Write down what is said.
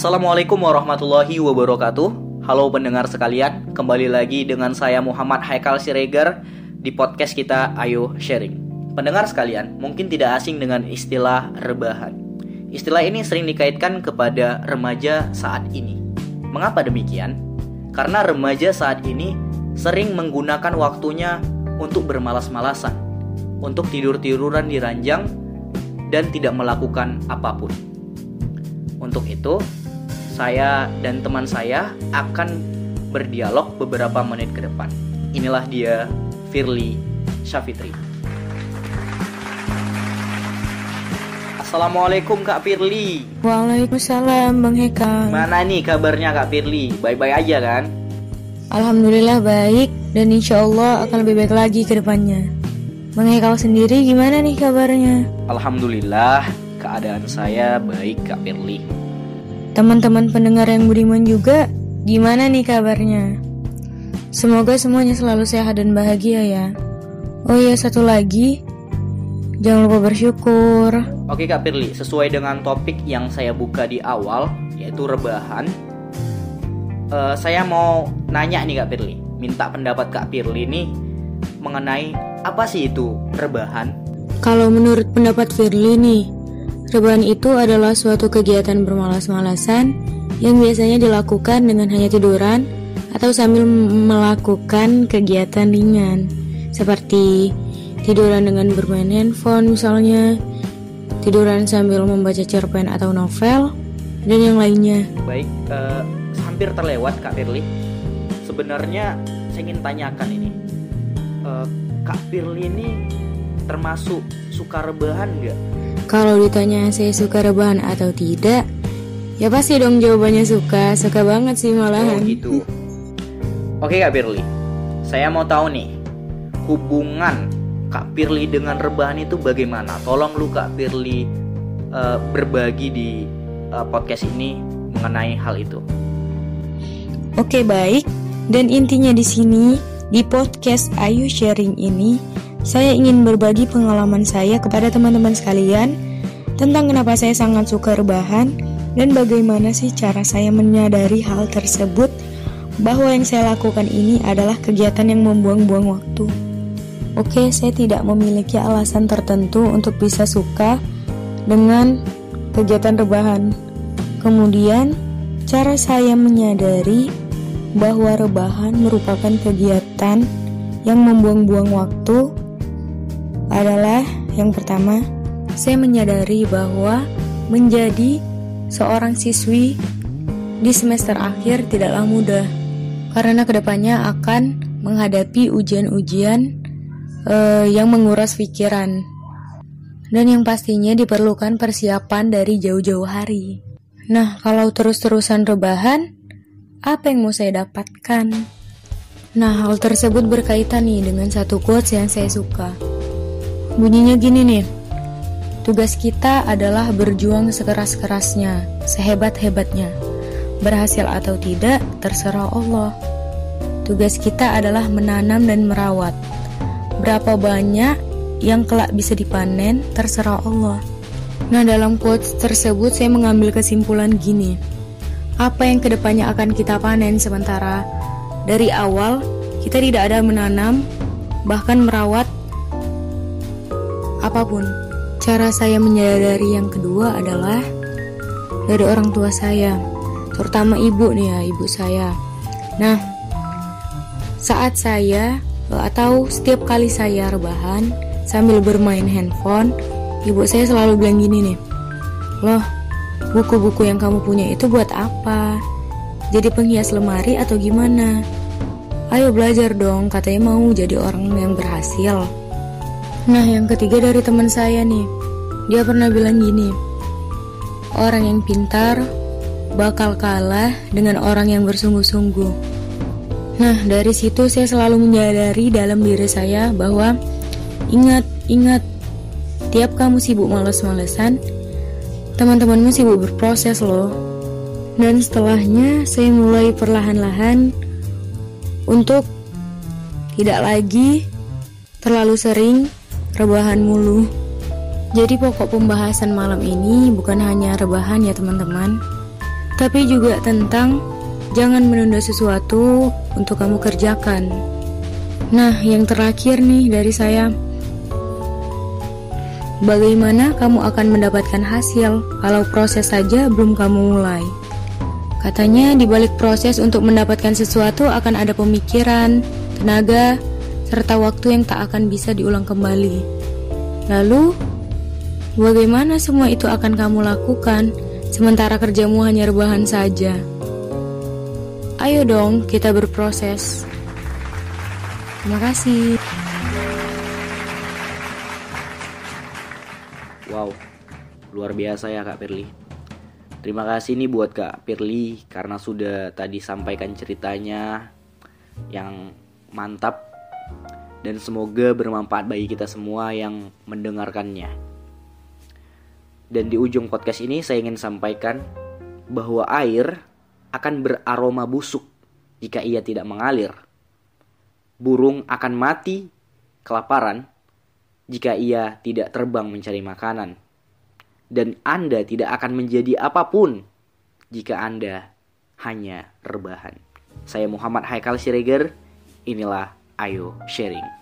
Assalamualaikum warahmatullahi wabarakatuh. Halo pendengar sekalian, kembali lagi dengan saya Muhammad Haikal Siregar di podcast kita Ayo Sharing. Pendengar sekalian, mungkin tidak asing dengan istilah rebahan. Istilah ini sering dikaitkan kepada remaja saat ini. Mengapa demikian? Karena remaja saat ini sering menggunakan waktunya untuk bermalas-malasan, untuk tidur-tiduran di ranjang, dan tidak melakukan apa pun. Untuk itu, saya dan teman saya akan berdialog beberapa menit ke depan. Inilah dia Firly Syafitri. Assalamualaikum Kak Firly. Waalaikumsalam Bang Heka. Mana nih kabarnya Kak Firly? Baik-baik aja kan? Alhamdulillah baik dan insya Allah akan lebih baik lagi ke depannya. Bang Hekal sendiri gimana nih kabarnya? Alhamdulillah keadaan saya baik Kak Firly. Teman-teman pendengar yang budiman juga, gimana nih kabarnya? Semoga semuanya selalu sehat dan bahagia ya. Oh iya satu lagi, jangan lupa bersyukur. Oke Kak Firly, sesuai dengan topik yang saya buka di awal, yaitu rebahan. Uh, saya mau nanya nih Kak Firly, minta pendapat Kak Firly nih mengenai apa sih itu rebahan? Kalau menurut pendapat Firly nih, Rebahan itu adalah suatu kegiatan bermalas-malasan yang biasanya dilakukan dengan hanya tiduran atau sambil melakukan kegiatan ringan seperti tiduran dengan bermain handphone misalnya, tiduran sambil membaca cerpen atau novel, dan yang lainnya. Baik, uh, hampir terlewat Kak Firly. Sebenarnya saya ingin tanyakan ini, uh, Kak Firly ini termasuk suka rebahan nggak? Kalau ditanya saya suka rebahan atau tidak, ya pasti dong jawabannya suka, suka banget sih malahan. Oh gitu. Oke Kak Pirli, saya mau tahu nih hubungan Kak Pirli dengan rebahan itu bagaimana? Tolong lu Kak Pirli uh, berbagi di uh, podcast ini mengenai hal itu. Oke baik, dan intinya di sini di podcast Ayu Sharing ini saya ingin berbagi pengalaman saya kepada teman-teman sekalian tentang kenapa saya sangat suka rebahan dan bagaimana sih cara saya menyadari hal tersebut bahwa yang saya lakukan ini adalah kegiatan yang membuang-buang waktu. Oke, saya tidak memiliki alasan tertentu untuk bisa suka dengan kegiatan rebahan. Kemudian, cara saya menyadari bahwa rebahan merupakan kegiatan yang membuang-buang waktu adalah yang pertama, saya menyadari bahwa menjadi seorang siswi di semester akhir tidaklah mudah karena ke depannya akan menghadapi ujian-ujian uh, yang menguras pikiran dan yang pastinya diperlukan persiapan dari jauh-jauh hari. Nah, kalau terus-terusan rebahan, apa yang mau saya dapatkan? Nah, hal tersebut berkaitan nih dengan satu quotes yang saya suka. Bunyinya gini nih. Tugas kita adalah berjuang sekeras-kerasnya, sehebat-hebatnya. Berhasil atau tidak, terserah Allah. Tugas kita adalah menanam dan merawat. Berapa banyak yang kelak bisa dipanen, terserah Allah. Nah, dalam quotes tersebut saya mengambil kesimpulan gini. Apa yang ke depannya akan kita panen sementara dari awal kita tidak ada menanam, bahkan merawat apa pun. Cara saya menyadari yang kedua adalah dari orang tua saya, terutama ibu nih ya, ibu saya. Nah, saat saya atau setiap kali saya rebahan sambil bermain handphone, ibu saya selalu bilang gini nih, loh, buku-buku yang kamu punya itu buat apa? Jadi penghias lemari atau gimana? Ayo belajar dong, katanya mau jadi orang yang berhasil. Nah, yang ketiga dari teman saya nih. Dia pernah bilang gini. Orang yang pintar bakal kalah dengan orang yang bersungguh-sungguh. Nah, dari situ saya selalu menyadari dalam diri saya bahwa ingat, ingat, tiap kamu sibuk males-malesan, teman-temanmu sibuk berproses loh. Dan setelahnya saya mulai perlahan-lahan untuk tidak lagi terlalu sering rebahan mulu. Jadi pokok pembahasan malam ini bukan hanya rebahan ya teman-teman, tapi juga tentang jangan menunda sesuatu untuk kamu kerjakan. Nah, yang terakhir nih dari saya. Bagaimana kamu akan mendapatkan hasil kalau proses saja belum kamu mulai? Katanya di balik proses untuk mendapatkan sesuatu akan ada pemikiran, tenaga, serta waktu yang tak akan bisa diulang kembali. Lalu, bagaimana semua itu akan kamu lakukan sementara kerjamu hanya rebahan saja? Ayo dong, kita berproses. Terima kasih. Wow, luar biasa ya Kak Pirli. Terima kasih nih buat Kak Pirli karena sudah tadi sampaikan ceritanya yang mantap dan semoga bermanfaat bagi kita semua yang mendengarkannya. Dan di ujung podcast ini saya ingin sampaikan bahwa air akan beraroma busuk jika ia tidak mengalir. Burung akan mati kelaparan jika ia tidak terbang mencari makanan. Dan Anda tidak akan menjadi apa pun jika Anda hanya rebahan. Saya Muhammad Haikal Siregar, inilah Ayo Sharing.